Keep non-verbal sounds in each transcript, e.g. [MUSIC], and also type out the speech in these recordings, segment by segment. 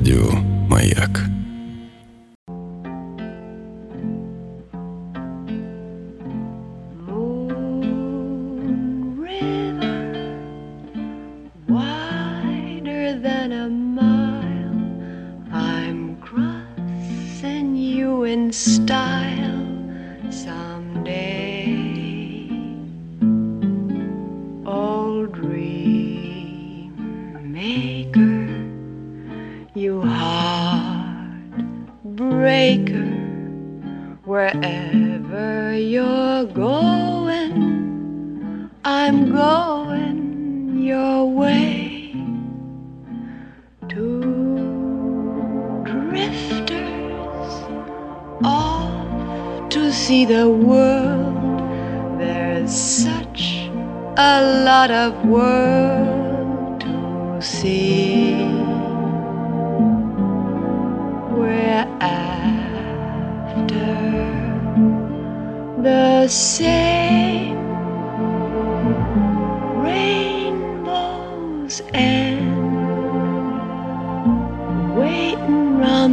радио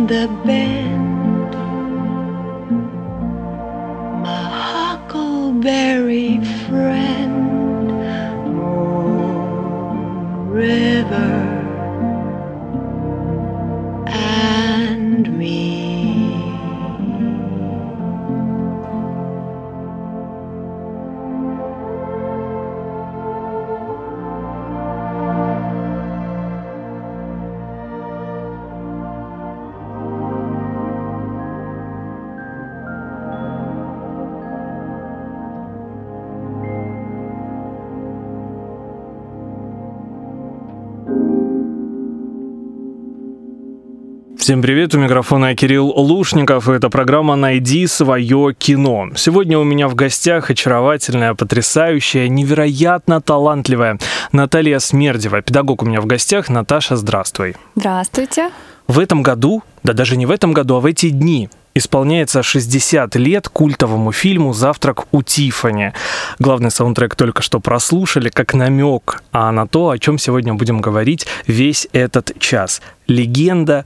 the bend. My huckleberry Всем привет, у микрофона Кирилл Лушников, и это программа «Найди свое кино». Сегодня у меня в гостях очаровательная, потрясающая, невероятно талантливая Наталья Смердева, педагог у меня в гостях. Наташа, здравствуй. Здравствуйте. В этом году, да даже не в этом году, а в эти дни исполняется 60 лет культовому фильму «Завтрак у Тиффани». Главный саундтрек только что прослушали, как намек а на то, о чем сегодня будем говорить весь этот час. Легенда,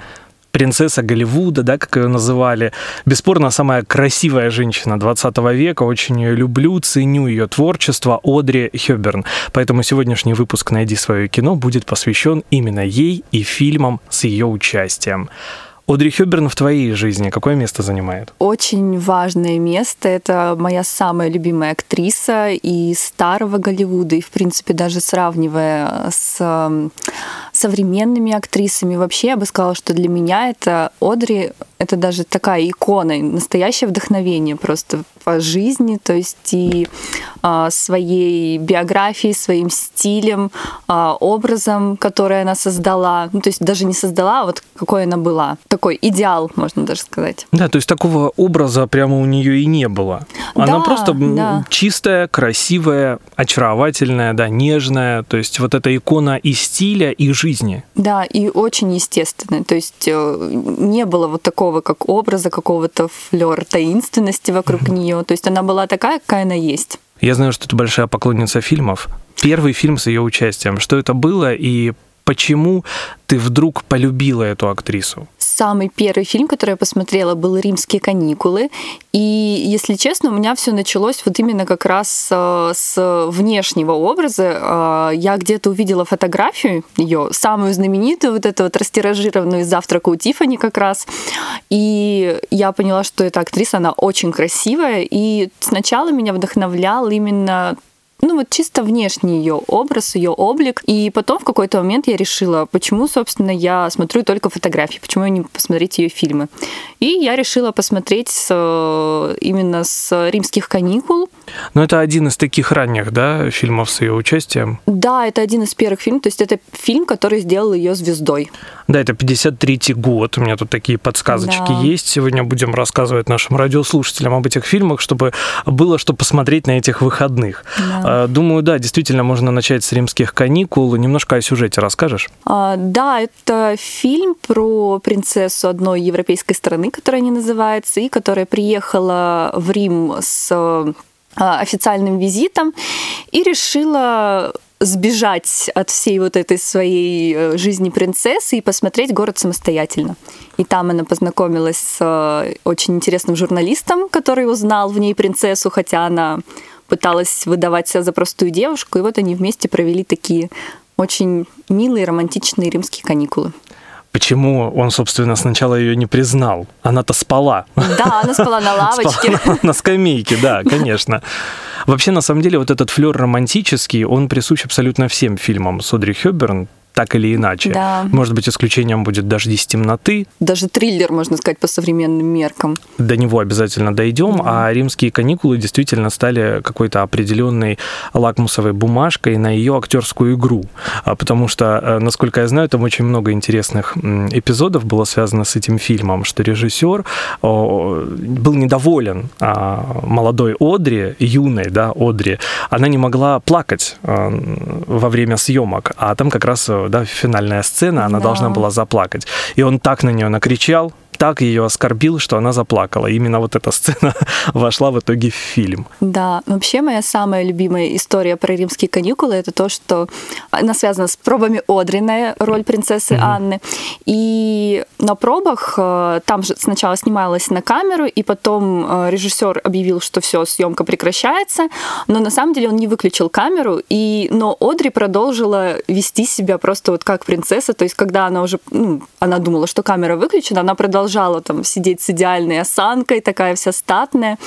принцесса Голливуда, да, как ее называли. Бесспорно, самая красивая женщина 20 века. Очень ее люблю, ценю ее творчество Одри Хёберн. Поэтому сегодняшний выпуск «Найди свое кино» будет посвящен именно ей и фильмам с ее участием. Одри Хёберн в твоей жизни какое место занимает? Очень важное место. Это моя самая любимая актриса и старого Голливуда, и, в принципе, даже сравнивая с современными актрисами. Вообще, я бы сказала, что для меня это Одри это даже такая икона, настоящее вдохновение просто по жизни, то есть и а, своей биографией, своим стилем, а, образом, который она создала. Ну, то есть даже не создала, а вот какой она была. Такой идеал, можно даже сказать. Да, то есть такого образа прямо у нее и не было. Она Да, просто да. чистая, красивая, очаровательная, да, нежная. То есть вот эта икона и стиля, и жизни. Да, и очень естественная. То есть э, не было вот такого, как образа, какого-то флер таинственности вокруг нее. То есть она была такая, какая она есть. Я знаю, что ты большая поклонница фильмов. Первый фильм с ее участием. Что это было и почему ты вдруг полюбила эту актрису? Самый первый фильм, который я посмотрела, был «Римские каникулы». И, если честно, у меня все началось вот именно как раз э, с внешнего образа. Э, Я где-то увидела фотографию ее, самую знаменитую, вот эту вот растиражированную «Завтрака у Тиффани» как раз. И я поняла, что эта актриса, она очень красивая. И сначала меня вдохновлял именно ну вот чисто внешний ее образ, ее облик. И потом в какой-то момент я решила, почему, собственно, я смотрю только фотографии, почему не посмотреть ее фильмы. И я решила посмотреть с, э, именно с римских каникул. Ну, это один из таких ранних, да, фильмов с ее участием. Да, это один из первых фильмов, то есть это фильм, который сделал ее звездой. Да, это 53-й год. У меня тут такие подсказочки Да. есть. Сегодня будем рассказывать нашим радиослушателям об этих фильмах, чтобы было что посмотреть на этих выходных. Да. А, Думаю, да, действительно, можно начать с римских каникул. Немножко о сюжете расскажешь? А, Да, это фильм про принцессу одной европейской страны, которая не называется, и которая приехала в Рим с а, официальным визитом и решила сбежать от всей вот этой своей э, жизни принцессы и посмотреть город самостоятельно. И там она познакомилась с э, очень интересным журналистом, который узнал в ней принцессу, хотя она пыталась выдавать себя за простую девушку. И вот они вместе провели такие очень милые, романтичные римские каникулы. Почему он, собственно, сначала ее не признал? Она-то спала. Да, она спала на [LAUGHS] лавочке. Спала на, на скамейке, да, [LAUGHS] конечно. Вообще, на самом деле, вот этот флер романтический, он присущ абсолютно всем фильмам Содри Хёберн так или иначе. Да. Может быть, исключением будет «Дождись темноты». Даже триллер, можно сказать, по современным меркам. До него обязательно дойдем, а римские каникулы действительно стали какой-то определенной лакмусовой бумажкой на ее актерскую игру. А, Потому что, э, насколько я знаю, там очень много интересных эпизодов было связано с этим фильмом, что режиссер был недоволен а, молодой Одри, юной, да, Одри. Она не могла плакать а, во время съемок, а там как раз э, да, финальная сцена, она Да. должна была заплакать. И он так на нее накричал, так ее оскорбил, что она заплакала. И именно вот эта сцена [LAUGHS] вошла в итоге в фильм. Да, вообще моя самая любимая история про римские каникулы это то, что она связана с пробами Одриной, роль принцессы Анны. И на пробах э, там же сначала снималась на камеру, и потом э, режиссер объявил, что все, съемка прекращается. Но на самом деле он не выключил камеру, и но Одри продолжила вести себя просто вот как принцесса. То есть, когда она уже, ну, она думала, что камера выключена, она продолжала там сидеть с идеальной осанкой, такая вся статная.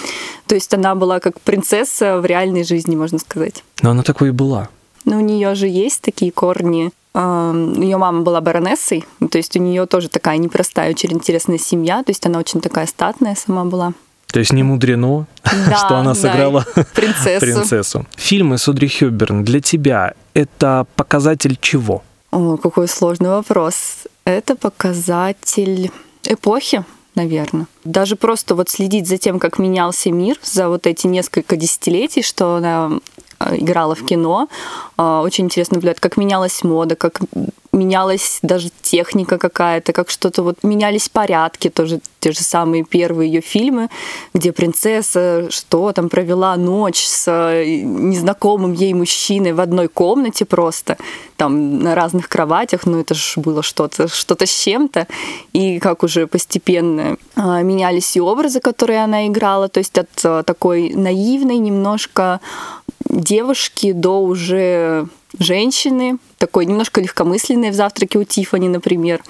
То есть она была как принцесса в реальной жизни, можно сказать. Но она такой и была. Но у нее же есть такие корни. Ее мама была баронессой, то есть у нее тоже такая непростая, очень интересная семья, то есть она очень такая статная сама была. То есть не мудрено, [LAUGHS] Да, что она да, сыграла принцессу. [LAUGHS] принцессу. Фильмы Содри Хёберн для тебя это показатель чего? О, какой сложный вопрос. Это показатель эпохи, наверное. Даже просто вот следить за тем, как менялся мир за вот эти несколько десятилетий, что она э, играла в кино. Э, Очень интересно наблюдать, как менялась мода, как менялась даже техника какая-то, как что-то вот менялись порядки, тоже те же самые первые ее фильмы, где принцесса что там провела ночь с э, незнакомым ей мужчиной в одной комнате просто, там на разных кроватях, ну это же было что-то, что-то с чем-то, и как уже постепенно а, менялись и образы, которые она играла, то есть от а, такой наивной немножко девушки до уже женщины, такой немножко легкомысленной в «Завтраке у Тиффани», например.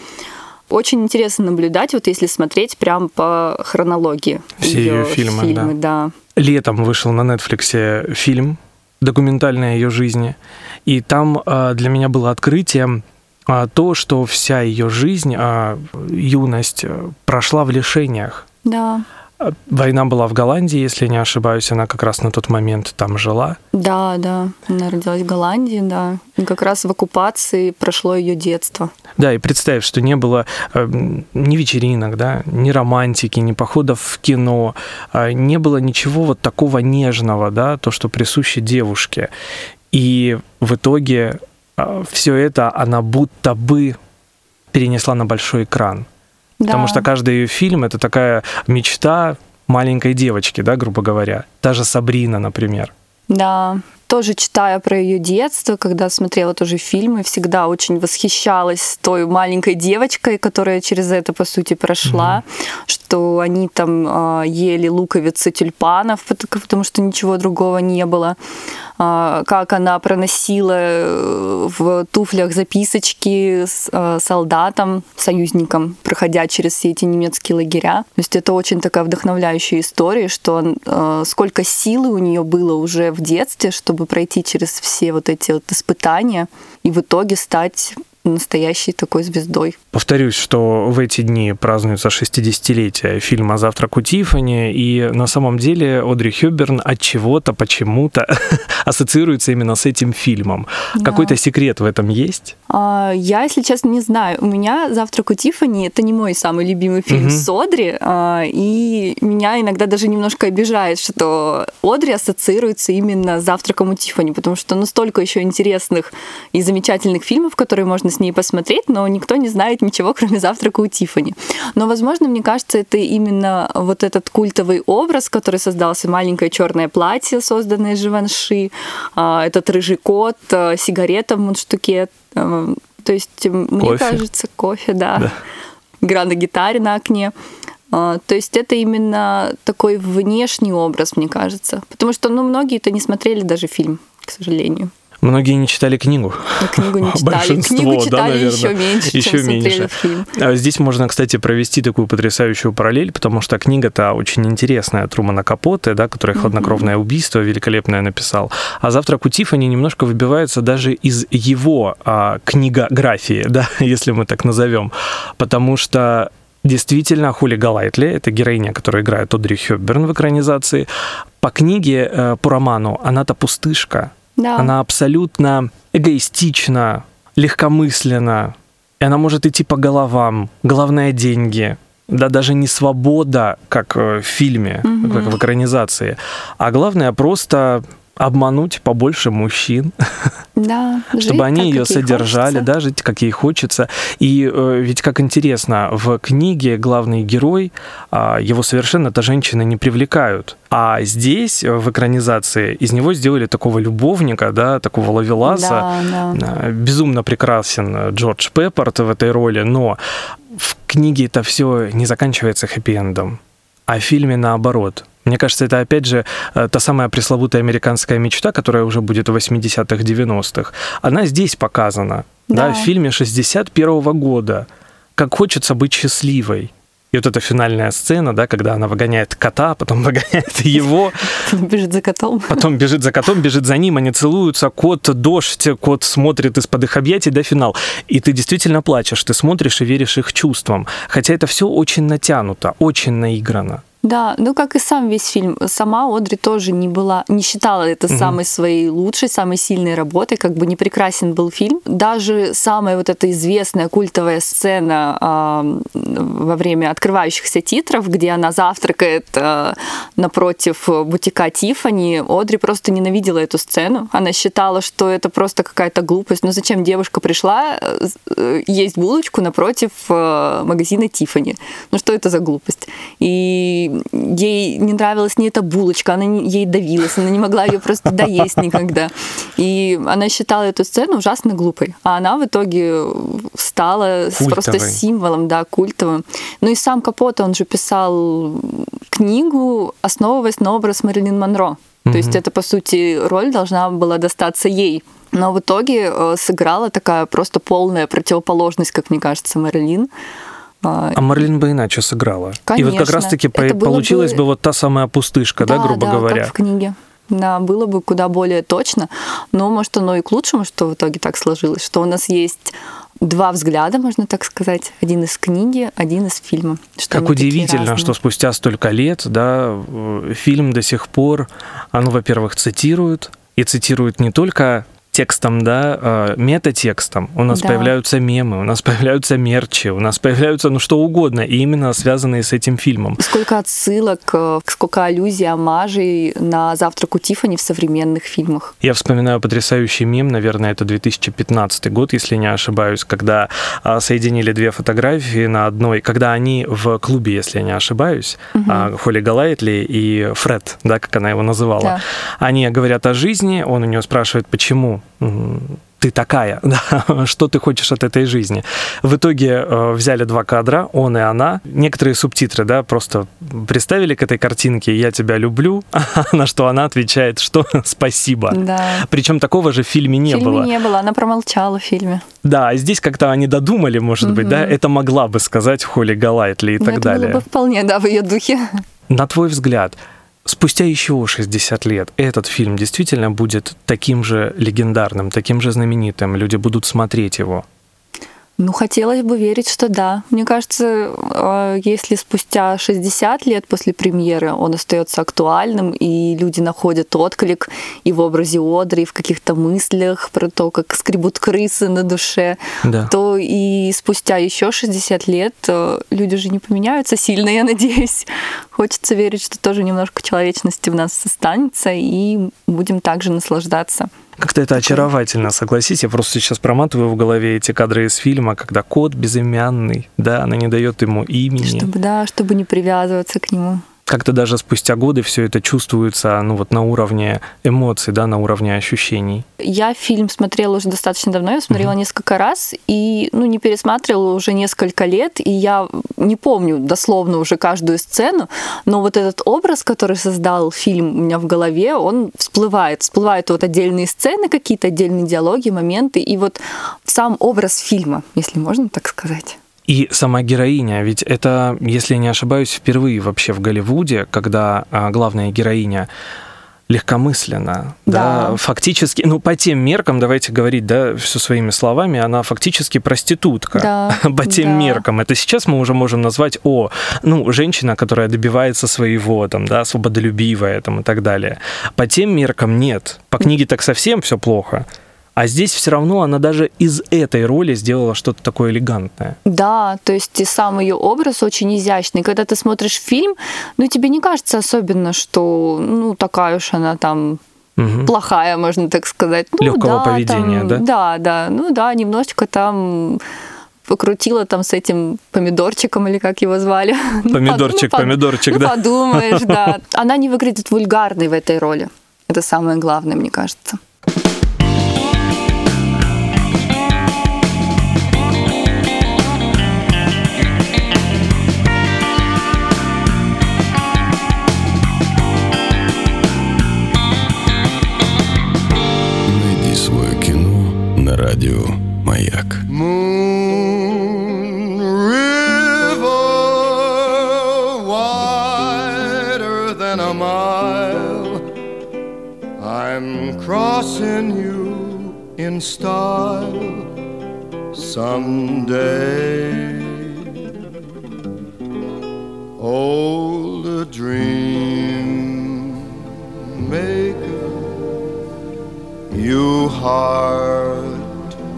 Очень интересно наблюдать, вот если смотреть прям по хронологии. Все её фильмы, да. да. Летом вышел на Netflix фильм документальный о ее жизни, и там э, для меня было открытием а, то, что вся ее жизнь, а, юность прошла в лишениях. Да, А, Война была в Голландии, если не ошибаюсь, она как раз на тот момент там жила. да, да. Она родилась в Голландии, да. И как раз в оккупации прошло ее детство. Да, и представь, что не было э, ни вечеринок, да, ни романтики, ни походов в кино, э, не было ничего вот такого нежного, да, то, что присуще девушке. И в итоге все это она будто бы перенесла на большой экран. Потому Да. что каждый ее фильм это такая мечта маленькой девочки, да, грубо говоря. Та же Сабрина, например. Да, тоже читая про ее детство, когда смотрела тоже фильмы, всегда очень восхищалась той маленькой девочкой, которая через это, по сути, прошла, что они там а, ели луковицы тюльпанов, пот- потому что ничего другого не было, А, как она проносила э, в туфлях записочки с э, солдатам, союзникам, проходя через все эти немецкие лагеря. То есть это очень такая вдохновляющая история, что э, сколько силы у нее было уже в детстве, чтобы пройти через все вот эти вот испытания и в итоге стать настоящей такой звездой. Повторюсь, что в эти дни празднуется 60-летие фильма «Завтрак у Тиффани», и на самом деле Одри Хёберн от чего-то, почему-то [LAUGHS] ассоциируется именно с этим фильмом. Да. Какой-то секрет в этом есть? А, Я, если честно, не знаю. У меня «Завтрак у Тиффани» — это не мой самый любимый фильм Мгм. с Одри, а, и меня иногда даже немножко обижает, что Одри ассоциируется именно с «Завтраком у Тиффани», потому что ну столько еще интересных и замечательных фильмов, которые можно с ней посмотреть, но никто не знает ничего, [LAUGHS] кроме завтрака у Тифани. Но, возможно, мне кажется, это именно вот этот культовый образ, который создался маленькое черное платье, созданное Живанши, а, этот рыжий кот, а, сигарета в мундштуке. а, То есть, мне Кофе. кажется, кофе, да. Да. Игра на гитаре на окне. То есть это именно такой внешний образ, мне кажется. Потому что, ну, многие-то не смотрели даже фильм, к сожалению. Многие не читали книгу. И книгу не [LAUGHS] читали. Большинство, книгу да, читали наверное. еще меньше, Еще чем смотрели меньше. фильм. А Здесь можно, кстати, провести такую потрясающую параллель, потому что книга-то очень интересная Трумана Капоте, да, который «Хладнокровное убийство» великолепное написал. А «Завтрак у Тиффани» немножко выбивается даже из его а, книгографии, [LAUGHS] да, если мы так назовем, потому что Действительно, Хули Галайтли, это героиня, которая играет Одри Хёбберн в экранизации, по книге, э, по роману, она-то пустышка. Да. Она абсолютно эгоистична, легкомысленна, и она может идти по головам. Главное — деньги. Да даже не свобода, как э, в фильме, Мгм. как в экранизации, а главное просто обмануть побольше мужчин, Да, [LAUGHS] чтобы они ее содержали, хочется. да, жить как ей хочется. И э, ведь как интересно, в книге главный герой, а, его совершенно то женщины не привлекают. А здесь, э, в экранизации, из него сделали такого любовника, да, такого ловеласа. Да, да. А, Безумно прекрасен э, Джордж Пеппорт в этой роли, но в книге это все не заканчивается хэппи-эндом, а в фильме наоборот. Мне кажется, это опять же э, та самая пресловутая американская мечта, которая уже будет в 80-х, 90-х. Она здесь показана, да, Да. в фильме 61 года. Как хочется быть счастливой. И вот эта финальная сцена, да, когда она выгоняет кота, потом [LAUGHS] выгоняет его, Бежит за котом. Потом бежит за котом, бежит за ним, они целуются, кот, дождь, кот смотрит из-под их объятий до финал. И ты действительно плачешь, ты смотришь и веришь их чувствам. Хотя это все очень натянуто, очень наиграно. Да, ну как и сам весь фильм. Сама Одри тоже не была, не считала это Мгм. самой своей лучшей, самой сильной работой, как бы не прекрасен был фильм. Даже самая вот эта известная культовая сцена а, во время открывающихся титров, где она завтракает а, напротив бутика Тифани, Одри просто ненавидела эту сцену. Она считала, что это просто какая-то глупость. Ну зачем девушка пришла э, э, есть булочку напротив э, магазина Тифани? Ну что это за глупость? И ей не нравилась ни эта булочка, она не- ей давилась, она не могла ее просто доесть никогда. И она считала эту сцену ужасно глупой. А она в итоге стала с- просто Культовой. символом, да, культовым. Ну и сам Капота, он же писал книгу, основываясь на образ Мэрилин Монро. То есть это, по сути, роль должна была достаться ей. Но в итоге э, сыграла такая просто полная противоположность, как мне кажется, Мэрилин. А, А Марлин бы иначе сыграла. И вот как Конечно. раз-таки получилась бы- бы вот та самая пустышка, да, грубо да, говоря. как в книге. Да, было бы куда более точно. Но, может, оно и к лучшему, что в итоге так сложилось, что у нас есть два взгляда, можно так сказать. Один из книги, один из фильма. Что Как удивительно, что спустя столько лет, да, э, фильм до сих пор, оно, во-первых, цитирует, и цитирует не только текстом, да, э, метатекстом. У нас Да. появляются мемы, у нас появляются мерчи, у нас появляются, ну, что угодно, и именно связанные с этим фильмом. Сколько отсылок, э, сколько аллюзий, омажей на «Завтрак у Тиффани» в современных фильмах. Я вспоминаю потрясающий мем, наверное, это 2015 год, если не ошибаюсь, когда а, соединили две фотографии на одной, когда они в клубе, если я не ошибаюсь, а, Холли Галайтли и Фред, да, как она его называла. Да. Они говорят о жизни, он у нее спрашивает, почему ты такая, [LAUGHS] да, что ты хочешь от этой жизни. В итоге э, взяли два кадра, он и она, некоторые субтитры, да, просто представили к этой картинке «Я тебя люблю», [LAUGHS] на что она отвечает, что [LAUGHS] «Спасибо». Да. Причем такого же в фильме не в фильме было. не было, она промолчала в фильме. Да, а здесь как-то они додумали, может быть, да, это могла бы сказать Холли Галайтли и Ну, так это далее. было бы вполне, да, в ее духе. На твой взгляд, спустя еще 60 лет этот фильм действительно будет таким же легендарным, таким же знаменитым, люди будут смотреть его? Ну, хотелось бы верить, что да. Мне кажется, э, если спустя 60 лет после премьеры он остается актуальным, и люди находят отклик и в образе Одри, и в каких-то мыслях про то, как скребут крысы на душе, Да. то и спустя еще 60 лет э, люди же не поменяются сильно, я надеюсь. Хочется верить, что тоже немножко человечности в нас останется, и будем также наслаждаться. Как-то это очаровательно, согласись. Я просто сейчас проматываю в голове эти кадры из фильма, когда кот безымянный, да, она не дает ему имени. Чтобы, да, чтобы не привязываться к нему как-то даже спустя годы все это чувствуется, ну вот на уровне эмоций, да, на уровне ощущений. Я фильм смотрела уже достаточно давно, я смотрела угу. несколько раз и, ну, не пересматривала уже несколько лет, и я не помню дословно уже каждую сцену, но вот этот образ, который создал фильм у меня в голове, он всплывает, всплывают вот отдельные сцены, какие-то отдельные диалоги, моменты, и вот сам образ фильма, если можно так сказать. И сама героиня, ведь это, если я не ошибаюсь, впервые вообще в Голливуде, когда а, главная героиня легкомысленно, да. да, фактически, ну, по тем меркам, давайте говорить, да, все своими словами, она фактически проститутка. Да, [LAUGHS] по тем да. меркам. Это сейчас мы уже можем назвать, о, ну, женщина, которая добивается своего, там, да, свободолюбивая, там, и так далее. По тем меркам нет. По книге так совсем все плохо. А здесь все равно она даже из этой роли сделала что-то такое элегантное. Да, то есть и сам ее образ очень изящный. Когда ты смотришь фильм, ну тебе не кажется особенно, что ну такая уж она там угу. плохая, можно так сказать. Ну, Легкого да, поведения, там, да? Да, да. Ну да, немножечко там покрутила там с этим помидорчиком или как его звали. [LAUGHS] Ну, Помидорчик, ну, помидорчик, ну, да. подумаешь, да. [LAUGHS] Она не выглядит вульгарной в этой роли. Это самое главное, мне кажется. радио «Маяк». Moon River, wider than a mile, I'm crossing you in style someday. Old dream maker, you heart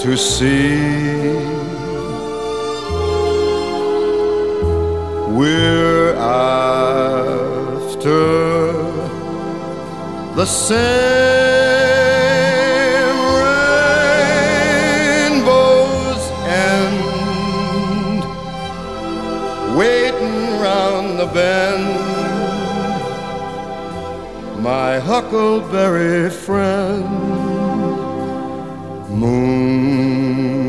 to see. We're after the same rainbow's end, waiting round the bend. My huckleberry friend Moon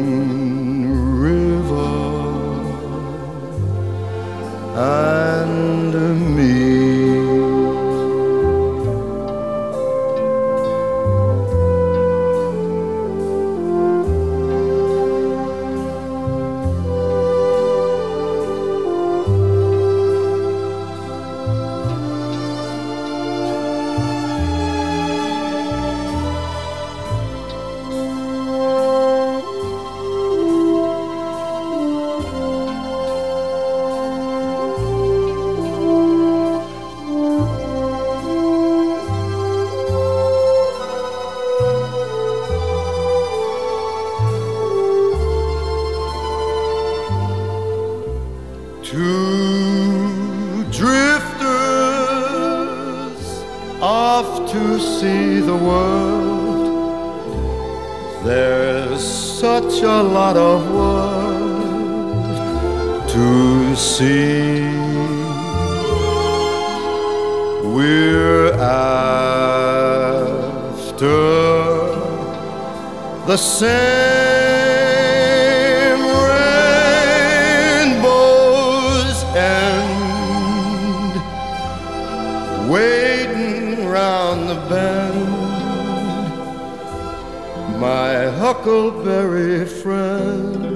love.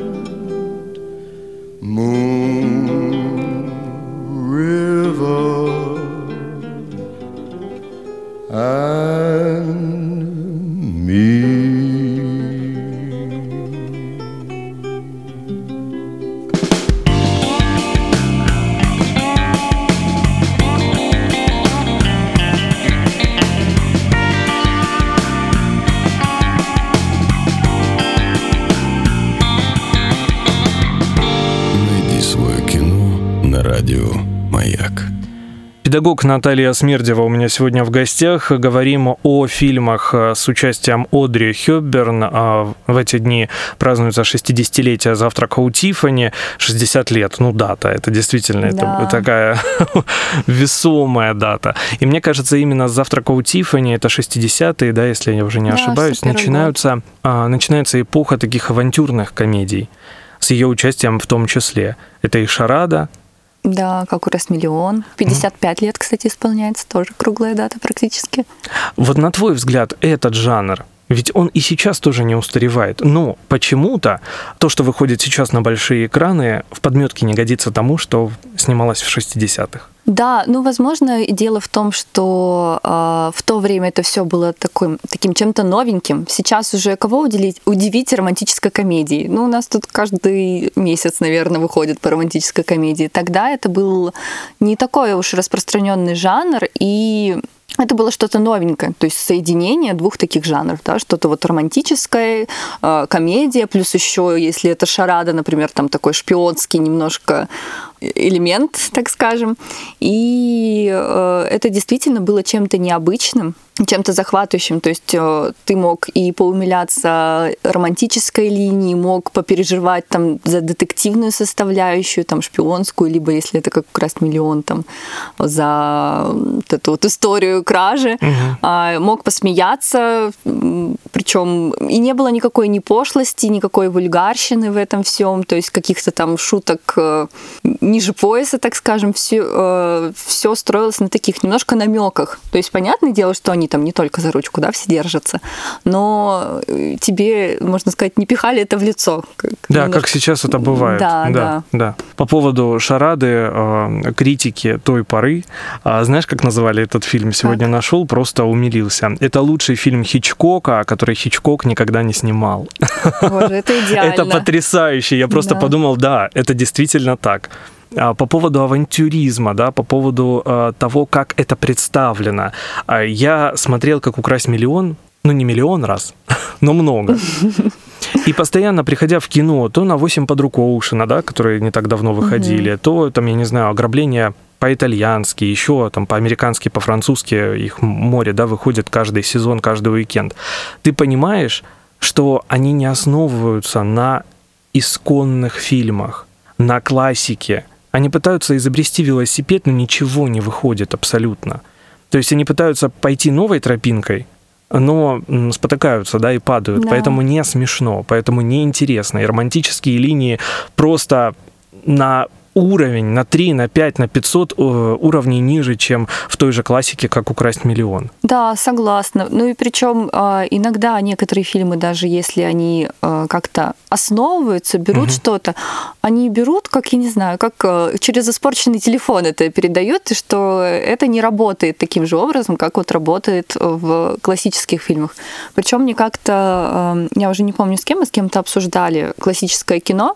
Наталья Смердева у меня сегодня в гостях. Говорим о фильмах э, с участием Одри Хёбберн. А В эти дни празднуется 60-летие завтрака у Тиффани. 60 лет, ну дата, это действительно Да. это такая [LAUGHS] весомая дата. И мне кажется, именно с завтрака у Тиффани, это 60-е, да, если я уже не Да, ошибаюсь, 61 год. начинаются, а, начинается эпоха таких авантюрных комедий с ее участием в том числе. Это и «Шарада», Да, как у раз миллион. 55 лет, кстати, исполняется, тоже круглая дата практически. Вот на твой взгляд, этот жанр, ведь он и сейчас тоже не устаревает, но почему-то то, что выходит сейчас на большие экраны, в подметке не годится тому, что снималось в 60-х. Да, ну, возможно, дело в том, что э, в то время это все было таким, таким чем-то новеньким. Сейчас уже кого уделить, удивить романтической комедией? Ну, у нас тут каждый месяц, наверное, выходит по романтической комедии. Тогда это был не такой уж распространенный жанр, и это было что-то новенькое, то есть соединение двух таких жанров, да, что-то вот романтическое, э, комедия, плюс еще, если это шарада, например, там такой шпионский немножко элемент, так скажем. И э, это действительно было чем-то необычным, чем-то захватывающим. То есть э, ты мог и поумиляться романтической линии, мог попереживать там за детективную составляющую, там шпионскую, либо если это как раз миллион там за вот эту вот историю кражи, А, мог посмеяться, причем и не было никакой ни пошлости, никакой вульгарщины в этом всем, то есть каких-то там шуток э, ниже пояса, так скажем, все, все строилось на таких немножко намеках. То есть понятное дело, что они там не только за ручку, да, все держатся, но э, тебе, можно сказать, не пихали это в лицо. как Да, немножко. как сейчас это бывает. Да, да. да. По поводу шарады, э, критики той поры, а знаешь, как называли этот фильм? Сегодня нашел, просто умилился. Это лучший фильм Хичкока, который Хичкок никогда не снимал. Боже, это [LAUGHS] идеально. Это потрясающе. Я просто Да. подумал, да, это действительно так. А, По поводу авантюризма, да, по поводу э, того, как это представлено. А, Я смотрел, как украсть миллион, ну не миллион раз, [LAUGHS] но много. И постоянно, приходя в кино, то на 8 подруг Оушена, да, которые не так давно выходили, то там, я не знаю, ограбление по-итальянски, еще там по-американски, по-французски, их море, да, выходит каждый сезон, каждый уикенд. Ты понимаешь, что они не основываются на исконных фильмах, на классике. Они пытаются изобрести велосипед, но ничего не выходит абсолютно. То есть они пытаются пойти новой тропинкой, но спотыкаются, да, и падают. Да. Поэтому не смешно, поэтому не интересно. И романтические линии просто на уровень, на 3, на 5, на 500 э, уровней ниже, чем в той же классике, как «Украсть миллион». Да, согласна. Ну и причем иногда некоторые фильмы, даже если они э, как-то основываются, берут что-то, они берут, как я не знаю, как э, через испорченный телефон это передают, и что это не работает таким же образом, как вот работает в классических фильмах. Причем мне как-то, э, я уже не помню с кем, мы с кем-то обсуждали классическое кино,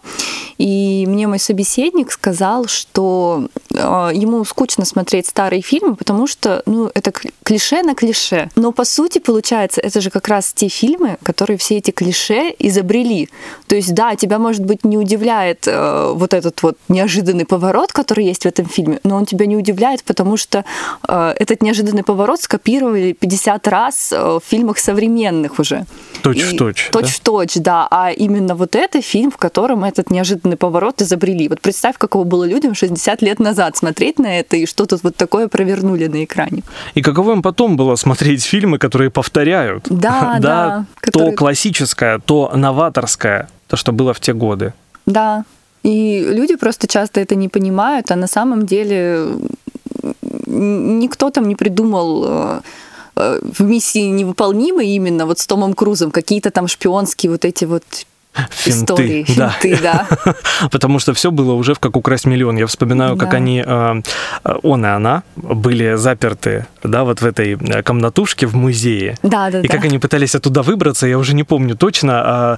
и мне мой собеседник сказал, что э, ему скучно смотреть старые фильмы, потому что, ну, это клише на клише. Но по сути, получается, это же как раз те фильмы, которые все эти клише изобрели. То есть, да, тебя, может быть, не удивляет э, вот этот вот неожиданный поворот, который есть в этом фильме, но он тебя не удивляет, потому что э, этот неожиданный поворот скопировали 50 раз э, в фильмах современных уже. Точь-в-точь, И- Точь-в-точь, да. А именно вот это фильм, в котором этот неожиданный поворот изобрели. Вот представь, каково было людям 60 лет назад смотреть на это, и что тут вот такое провернули на экране. И каково им потом было смотреть фильмы, которые повторяют? Да, [LAUGHS] да, То которые- классическое, то новаторское, то, что было в те годы. Да. И люди просто часто это не понимают, а на самом деле никто там не придумал э, э, в миссии невыполнимой именно вот с Томом Крузом какие-то там шпионские вот эти вот Финты, истории, да. финты, да. [LAUGHS] Потому что все было уже в «Как украсть миллион». Я вспоминаю, как Да. они, э, э, он и она, были заперты, да, вот в этой э, комнатушке в музее. Да, да, И да. как они пытались оттуда выбраться, я уже не помню точно, а,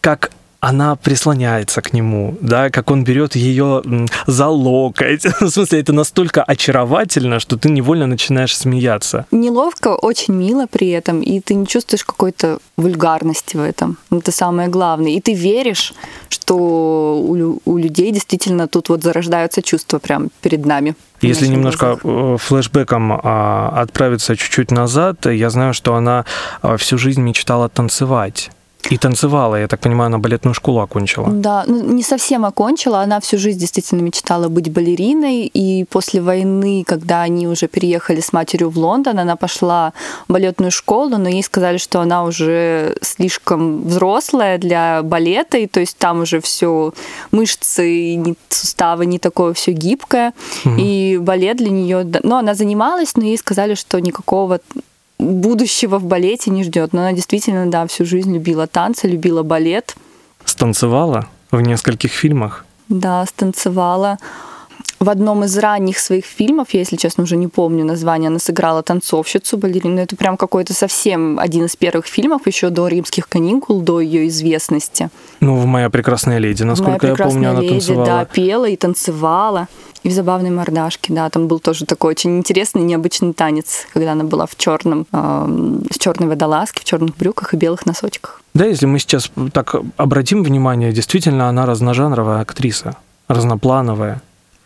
как она прислоняется к нему, да, как он берет ее за локоть. [LAUGHS] В смысле, это настолько очаровательно, что ты невольно начинаешь смеяться. Неловко, очень мило при этом, и ты не чувствуешь какой-то вульгарности в этом. Это самое главное. И ты веришь, что у, у людей действительно тут вот зарождаются чувства прямо перед нами. Если немножко глазах. Э, флешбеком а, отправиться чуть-чуть назад, я знаю, что она а, всю жизнь мечтала танцевать. И танцевала, я так понимаю, она балетную школу окончила. Да, ну, не совсем окончила, она всю жизнь действительно мечтала быть балериной, и после войны, когда они уже переехали с матерью в Лондон, она пошла в балетную школу, но ей сказали, что она уже слишком взрослая для балета, и то есть там уже все мышцы, суставы не такое все гибкое, угу. и балет для нее, ну, она занималась, но ей сказали, что никакого будущего в балете не ждет. Но она действительно, да, всю жизнь любила танцы, любила балет. Станцевала в нескольких фильмах? Да, станцевала. В одном из ранних своих фильмов, я, если честно, уже не помню название, она сыграла танцовщицу, балерину. Это прям какой-то совсем один из первых фильмов, еще до римских каникул, до ее известности. Ну, в «Моя прекрасная леди», насколько «Моя я помню, она леди», танцевала. Да, пела и танцевала. И в забавной мордашке, да, там был тоже такой очень интересный, необычный танец, когда она была в черном, э, в черной водолазке, в черных брюках и белых носочках. Да, если мы сейчас так обратим внимание, действительно, она разножанровая актриса, разноплановая.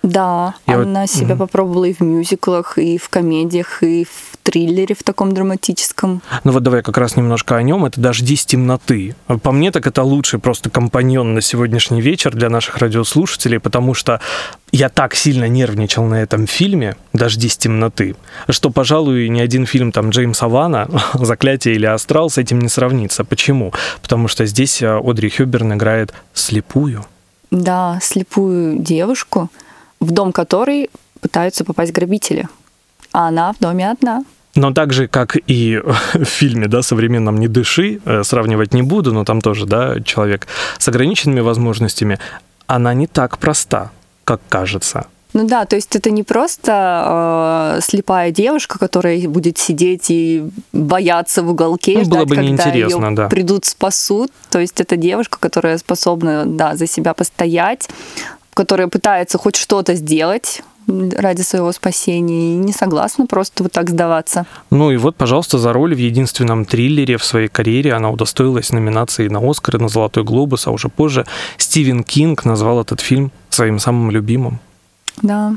Да, Я она вот... себя угу. попробовала и в мюзиклах, и в комедиях, и в триллере в таком драматическом. Ну вот давай как раз немножко о нем. Это «Дождись темноты». По мне, так это лучший просто компаньон на сегодняшний вечер для наших радиослушателей, потому что я так сильно нервничал на этом фильме «Дождись темноты», что, пожалуй, ни один фильм там Джеймса Вана [LAUGHS] «Заклятие» или «Астрал» с этим не сравнится. Почему? Потому что здесь э, Одри Хюберн играет слепую. Да, слепую девушку – в дом которой пытаются попасть грабители. А она в доме одна. Но так же, как и [LAUGHS] в фильме, да, современном «Не дыши», э, сравнивать не буду, но там тоже, да, человек с ограниченными возможностями, она не так проста, как кажется. Ну да, то есть это не просто э, слепая девушка, которая будет сидеть и бояться в уголке, ну, ждать, было бы когда ее да. придут спасут. То есть это девушка, которая способна, да, за себя постоять, которая пытается хоть что-то сделать ради своего спасения и не согласна просто вот так сдаваться. Ну и вот, пожалуйста, за роль в единственном триллере в своей карьере она удостоилась номинации на Оскар и на Золотой глобус, а уже позже Стивен Кинг назвал этот фильм своим самым любимым. Да.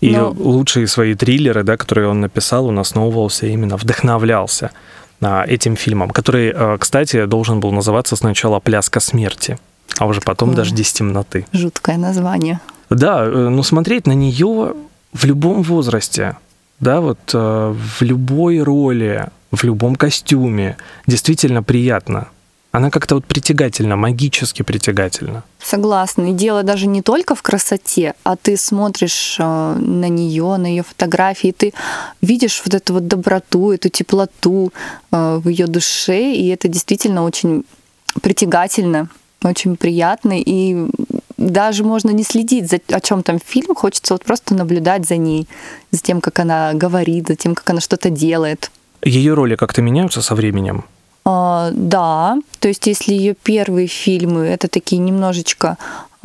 И Но... лучшие свои триллеры, да, которые он написал, он основывался именно, вдохновлялся этим фильмом, который, э, кстати, должен был называться сначала «Пляска смерти» а уже потом Такое «Дождись темноты». Жуткое название. Да, э, но смотреть на нее в любом возрасте, да, вот э, в любой роли, в любом костюме действительно приятно. Она как-то вот притягательна, магически притягательна. Согласна. И дело даже не только в красоте, а ты смотришь э, на нее, на ее фотографии, ты видишь вот эту вот доброту, эту теплоту в ее душе, и это действительно очень притягательно очень приятный, и даже можно не следить, за, о чем там фильм, хочется вот просто наблюдать за ней, за тем, как она говорит, за тем, как она что-то делает. Ее роли как-то меняются со временем? А, да, то есть если ее первые фильмы это такие немножечко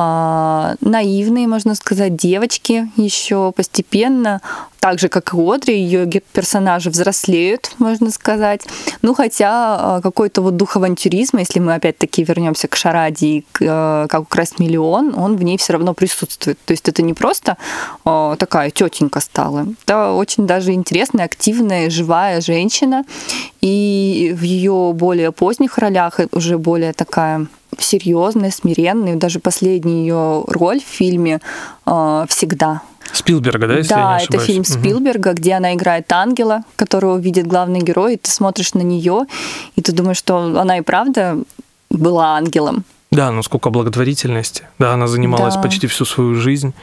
а, наивные, можно сказать, девочки еще постепенно, так же, как и Одри, ее персонажи взрослеют, можно сказать. Ну, хотя а, какой-то вот дух авантюризма, если мы опять-таки вернемся к Шараде и к, а, как украсть миллион, он в ней все равно присутствует. То есть это не просто такая тетенька стала. Это очень даже интересная, активная, живая женщина. И в ее более поздних ролях уже более такая серьезная, смиренная. Даже последняя ее роль в фильме э, «Всегда». Спилберга, да, если да, я не ошибаюсь? это фильм Спилберга, угу. где она играет ангела, которого видит главный герой, и ты смотришь на нее, и ты думаешь, что она и правда была ангелом. Да, ну сколько благотворительности. Да, она занималась да. почти всю свою жизнь.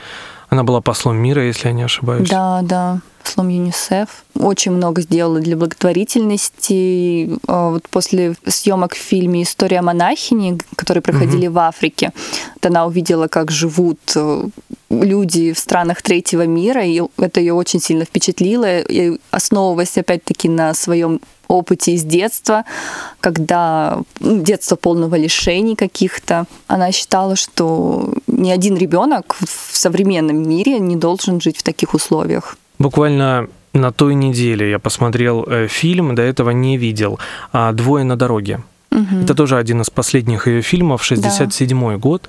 Она была послом мира, если я не ошибаюсь. Да, да послом ЮНИСЕФ. Очень много сделала для благотворительности. А, вот после съемок в фильме «История монахини», которые проходили угу. в Африке, она увидела, как живут э, люди в странах третьего мира, и это ее очень сильно впечатлило. И основываясь опять-таки на своем опыте из детства, когда ну, детство полного лишений каких-то. Она считала, что ни один ребенок в современном мире не должен жить в таких условиях. Буквально на той неделе я посмотрел э, фильм, до этого не видел, а «Двое на дороге». Мгм. Это тоже один из последних ее фильмов, 67 год.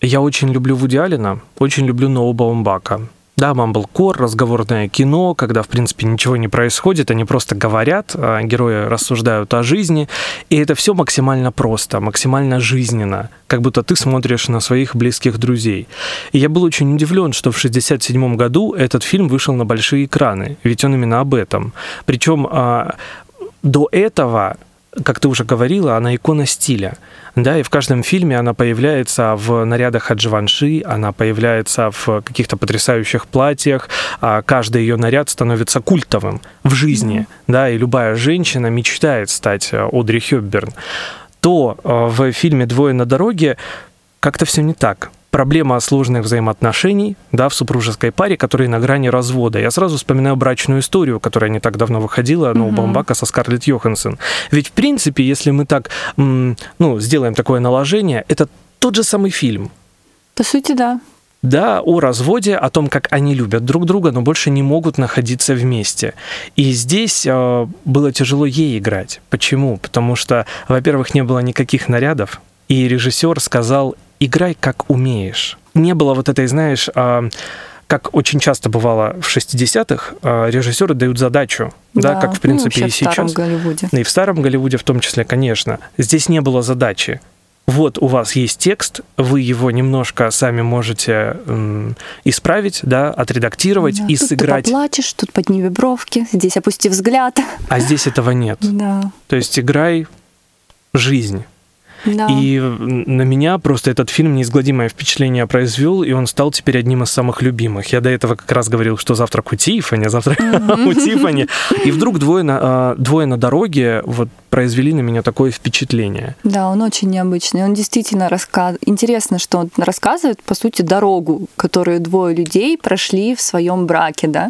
Я очень люблю Вуди Аллена, очень люблю Ноу Баумбака. Да, Мамблкор, разговорное кино, когда, в принципе, ничего не происходит, они просто говорят, а герои рассуждают о жизни, и это все максимально просто, максимально жизненно, как будто ты смотришь на своих близких друзей. И я был очень удивлен, что в 1967 году этот фильм вышел на большие экраны, ведь он именно об этом. Причем а, до этого как ты уже говорила, она икона стиля. Да, и в каждом фильме она появляется в нарядах Хадживанши, она появляется в каких-то потрясающих платьях, а каждый ее наряд становится культовым в жизни, да, и любая женщина мечтает стать э, Одри Хёбберн. То э, в фильме «Двое на дороге» как-то все не так. Проблема сложных взаимоотношений да, в супружеской паре, которые на грани развода. Я сразу вспоминаю брачную историю, которая не так давно выходила, ну, у Мгм. Бамбака со Скарлетт Йоханссон. Ведь, в принципе, если мы так, ну, сделаем такое наложение, это тот же самый фильм. По сути, да. Да, о разводе, о том, как они любят друг друга, но больше не могут находиться вместе. И здесь э, было тяжело ей играть. Почему? Потому что, во-первых, не было никаких нарядов, и режиссер сказал, играй как умеешь. Не было вот этой, знаешь, а, как очень часто бывало в 60-х, а, режиссеры дают задачу, да, как в ну, принципе вообще и в старом сейчас. Голливуде. И в старом Голливуде в том числе, конечно. Здесь не было задачи. Вот у вас есть текст, вы его немножко сами можете м, исправить, да, отредактировать Да, и тут сыграть. ты поплачешь, тут подними бровки, здесь опусти взгляд. А здесь этого нет. [LAUGHS] Да, То есть играй жизнь. Да. И на меня просто этот фильм неизгладимое впечатление произвел, и он стал теперь одним из самых любимых. Я до этого как раз говорил, что завтрак у Тиффани, завтрак у Тиффани. И вдруг двое на, а, двое на дороге вот произвели на меня такое впечатление. Да, он очень необычный. Он действительно рассказывает. Интересно, что он рассказывает, по сути, дорогу, которую двое людей прошли в своем браке, да.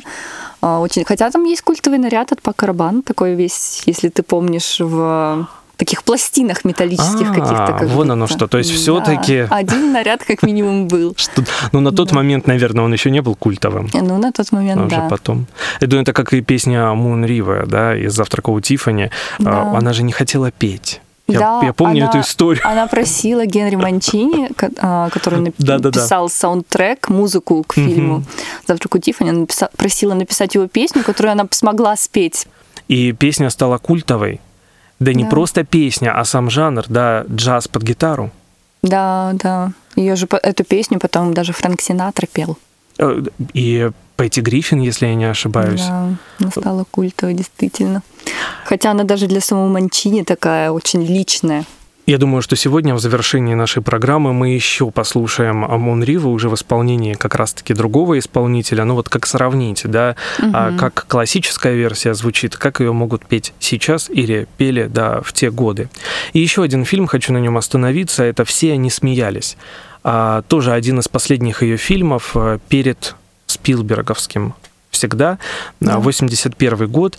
А, Очень... Хотя там есть культовый наряд от Пака Рабана, такой весь, если ты помнишь, в таких пластинах металлических А, каких-то. как вон оно что. То есть Да. всё-таки- Один наряд как минимум был. Что, ну, на тот Да. момент, наверное, он еще не был культовым. Ну, на тот момент, а уже да. потом. Я думаю, это как и песня Moon River, да, из «Завтрака у Тиффани». Да. А, Она же не хотела петь. Я, Да, я помню она- эту историю. Она просила Генри Манчини, [LAUGHS] а, который напи- Да-да-да. писал саундтрек, музыку к фильму Мгм. «Завтрак у Тиффани», она написа- просила написать его песню, которую она смогла спеть. И песня стала культовой. Да не Да. просто песня, а сам жанр, да, джаз под гитару. Да, да. Ее же эту песню потом даже Фрэнк Синатра пел. Э, И Пэтти Гриффин, если я не ошибаюсь. Да, она стала культовой, действительно. Хотя она даже для самого Манчини такая очень личная. Я думаю, что сегодня в завершении нашей программы мы еще послушаем Амон Рива уже в исполнении как раз-таки другого исполнителя. Ну вот как сравнить, да, а Мгм. как классическая версия звучит, как ее могут петь сейчас или пели, да, в те годы. И еще один фильм, хочу на нем остановиться, это «Все они смеялись». А, тоже один из последних ее фильмов э, перед Спилберговским всегда, Да. 81 год,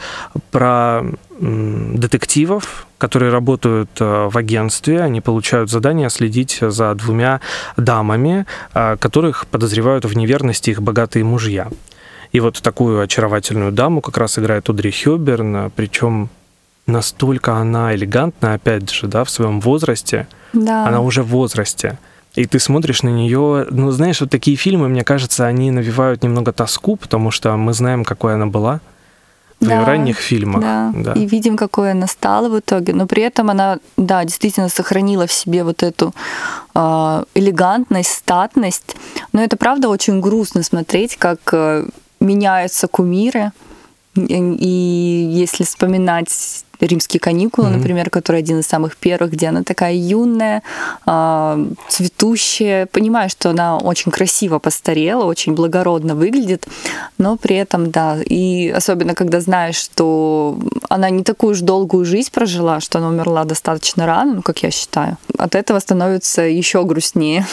про детективов, которые работают э, в агентстве, они получают задание следить за двумя дамами, а, которых подозревают в неверности их богатые мужья. И вот такую очаровательную даму как раз играет Одри Хёберн, причем настолько она элегантна, опять же, да, в своем возрасте, Да. она уже в возрасте. И ты смотришь на нее, ну, знаешь, вот такие фильмы, мне кажется, они навевают немного тоску, потому что мы знаем, какой она была в ее Да, ранних фильмах. Да. Да. и видим, какой она стала в итоге. Но при этом она, да, действительно сохранила в себе вот эту а, элегантность, статность. Но это правда очень грустно смотреть, как э, меняются кумиры. И и если вспоминать римские каникулы, Мгм. например, который один из самых первых, где она такая юная, а, цветущая, понимаешь, что она очень красиво постарела, очень благородно выглядит, но при этом, да, и особенно когда знаешь, что она не такую уж долгую жизнь прожила, что она умерла достаточно рано, ну, как я считаю, от этого становится еще грустнее.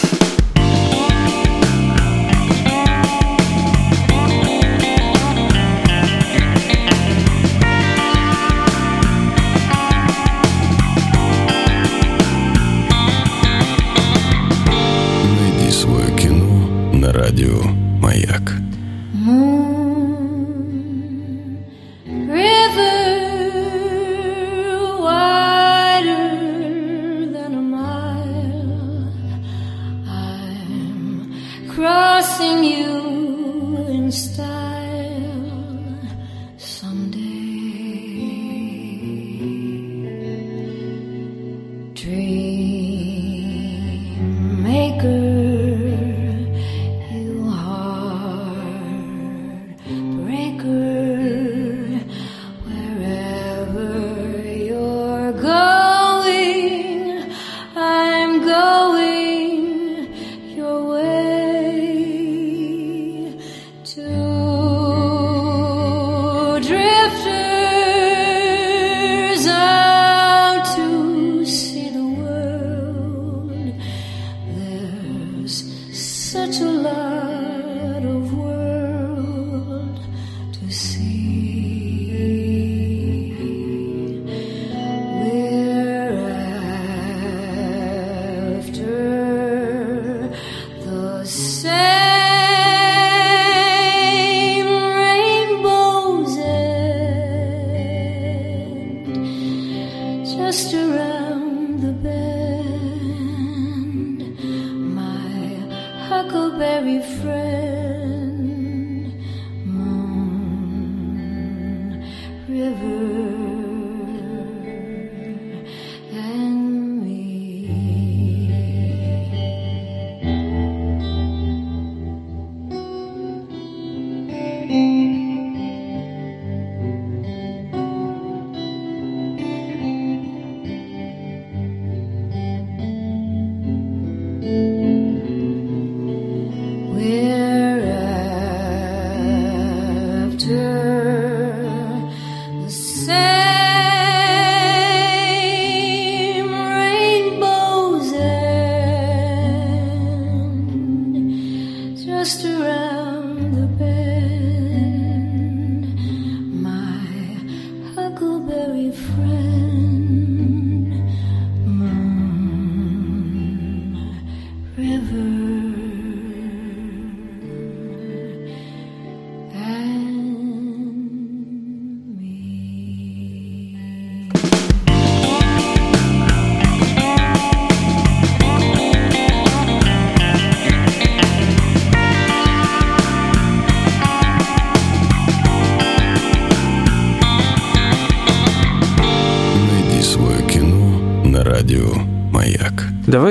«Маяк». River wider than a mile. I'm crossing you in style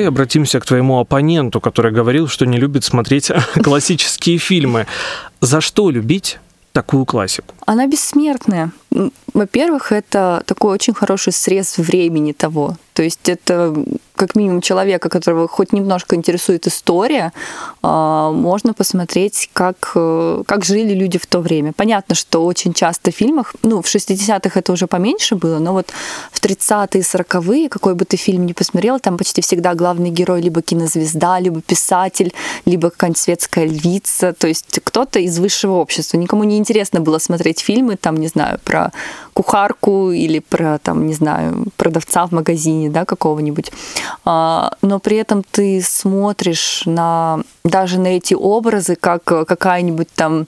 Давай обратимся к твоему оппоненту, который говорил, что не любит смотреть [LAUGHS] классические фильмы. За что любить такую классику? Она бессмертная. Во-первых, это такой очень хороший срез времени того. То есть это как минимум человека, которого хоть немножко интересует история, а, можно посмотреть, как, э, как жили люди в то время. Понятно, что очень часто в фильмах, ну, в 60-х это уже поменьше было, но вот в 30-е, 40-е, какой бы ты фильм ни посмотрел, там почти всегда главный герой либо кинозвезда, либо писатель, либо какая-нибудь светская львица, то есть кто-то из высшего общества. Никому не интересно было смотреть фильмы, там, не знаю, про кухарку или про, там, не знаю, продавца в магазине, да, какого-нибудь. А, Но при этом ты смотришь на даже на эти образы, как какая-нибудь там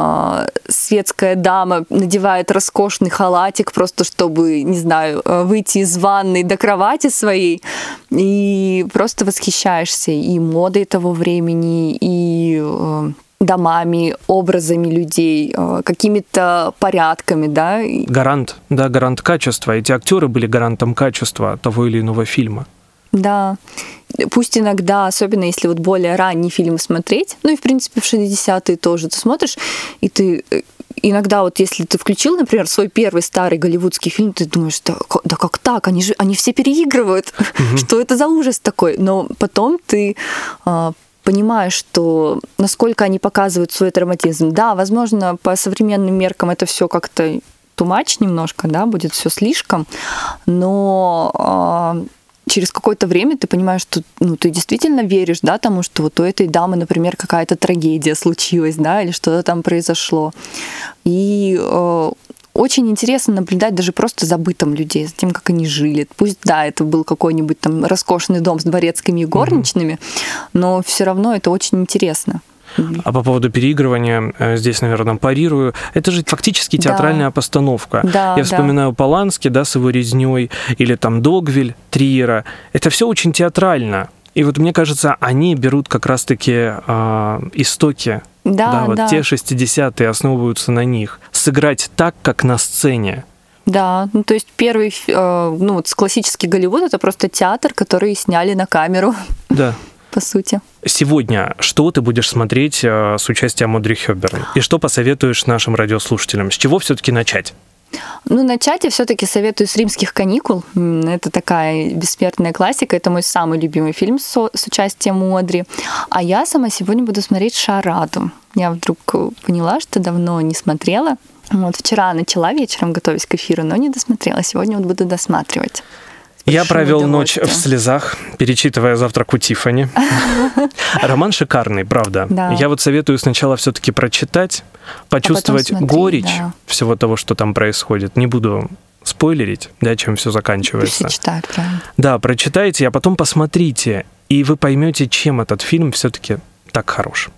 а, светская дама надевает роскошный халатик просто чтобы, не знаю, выйти из ванной до кровати своей и просто восхищаешься и модой того времени, и э, домами, образами людей, э, какими-то порядками, да. Гарант, да, гарант качества. Эти актеры были гарантом качества того или иного фильма. Да. Пусть иногда, особенно если вот более ранний фильм смотреть, ну и в принципе в 60-е тоже, ты смотришь, и ты э, иногда вот если ты включил, например, свой первый старый голливудский фильм, ты думаешь, да, да как так, они же они все переигрывают, [LAUGHS] что это за ужас такой, но потом ты понимаешь, что насколько они показывают свой драматизм. Да, возможно, по современным меркам это все как-то тумач немножко, да, будет все слишком, но а, через какое-то время ты понимаешь, что ну, ты действительно веришь, да, тому, что вот у этой дамы, например, какая-то трагедия случилась, да, или что-то там произошло. И э, очень интересно наблюдать даже просто за бытом людей, за тем, как они жили. Пусть, да, это был какой-нибудь там роскошный дом с дворецкими и горничными, но все равно это очень интересно. А по поводу переигрывания, э, здесь, наверное, парирую. Это же фактически Да. театральная постановка. Да, Я да. вспоминаю Полански, да, с его резней, или там Догвиль, Триера. Это все очень театрально. И вот мне кажется, они берут как раз-таки а, истоки. Да, вот да. те 60-е основываются на них. Сыграть так, как на сцене. Да, ну то есть первый, э, ну вот классический Голливуд это просто театр, который сняли на камеру, [LAUGHS] Да. по сути. Сегодня что ты будешь смотреть э, с участием Одри Хёбберн? И что посоветуешь нашим радиослушателям? С чего все-таки начать? Ну, начать я все-таки советую с римских каникул. Это такая бессмертная классика. Это мой самый любимый фильм со- с участием Одри. А я сама сегодня буду смотреть Шараду. Я вдруг э, поняла, что давно не смотрела. Вот вчера начала вечером, готовясь к эфиру, но не досмотрела. Сегодня вот буду досматривать. Я провел ночь в слезах, перечитывая завтрак у Тифани. [LAUGHS] Роман шикарный, правда. Да. Я вот советую сначала все-таки прочитать, почувствовать смотреть, горечь да. всего того, что там происходит. Не буду спойлерить, да, чем все заканчивается. Читают, правильно. Да, прочитайте, а потом посмотрите, и вы поймете, чем этот фильм все-таки так хорош.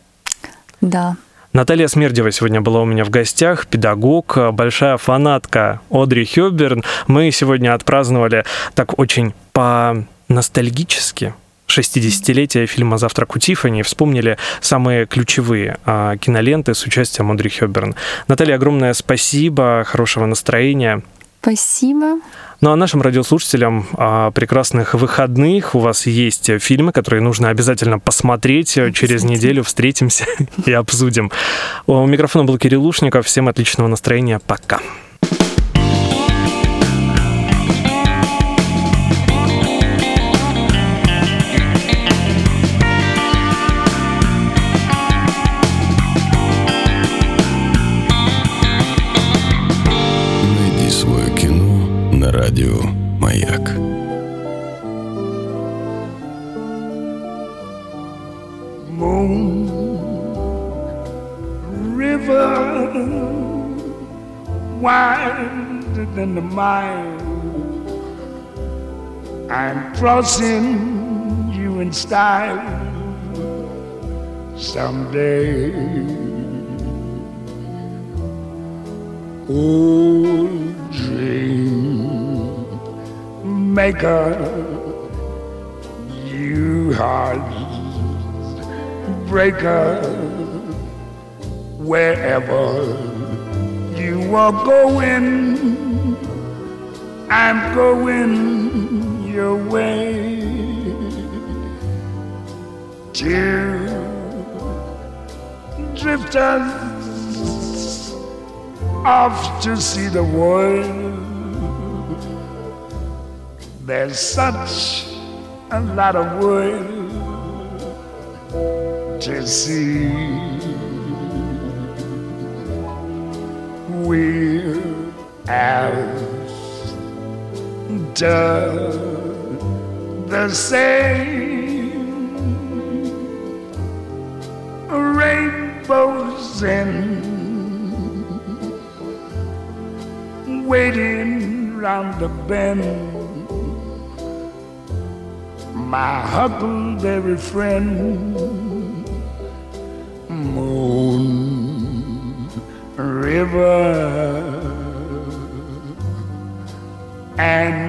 Да. Наталья Смердева сегодня была у меня в гостях, педагог, большая фанатка Одри Хёбберн. Мы сегодня отпраздновали так очень по-ностальгически 60-летие фильма «Завтрак у Тиффани» вспомнили самые ключевые а, киноленты с участием Одри Хёбберн. Наталья, огромное спасибо, хорошего настроения. Спасибо. Ну а нашим радиослушателям а, прекрасных выходных. У вас есть фильмы, которые нужно обязательно посмотреть. Через неделю встретимся [LAUGHS] и обсудим. У микрофона был Кирилл Лушников. Всем отличного настроения. Пока. River wider than the mile. I'm crossing you in style someday. Old dream maker you heart breaker wherever you are going. I'm going your way. Two drifters off to see the world. There's such a lot of world to see. We're after the same rainbows in waiting round the bend. My huckleberry friend, river and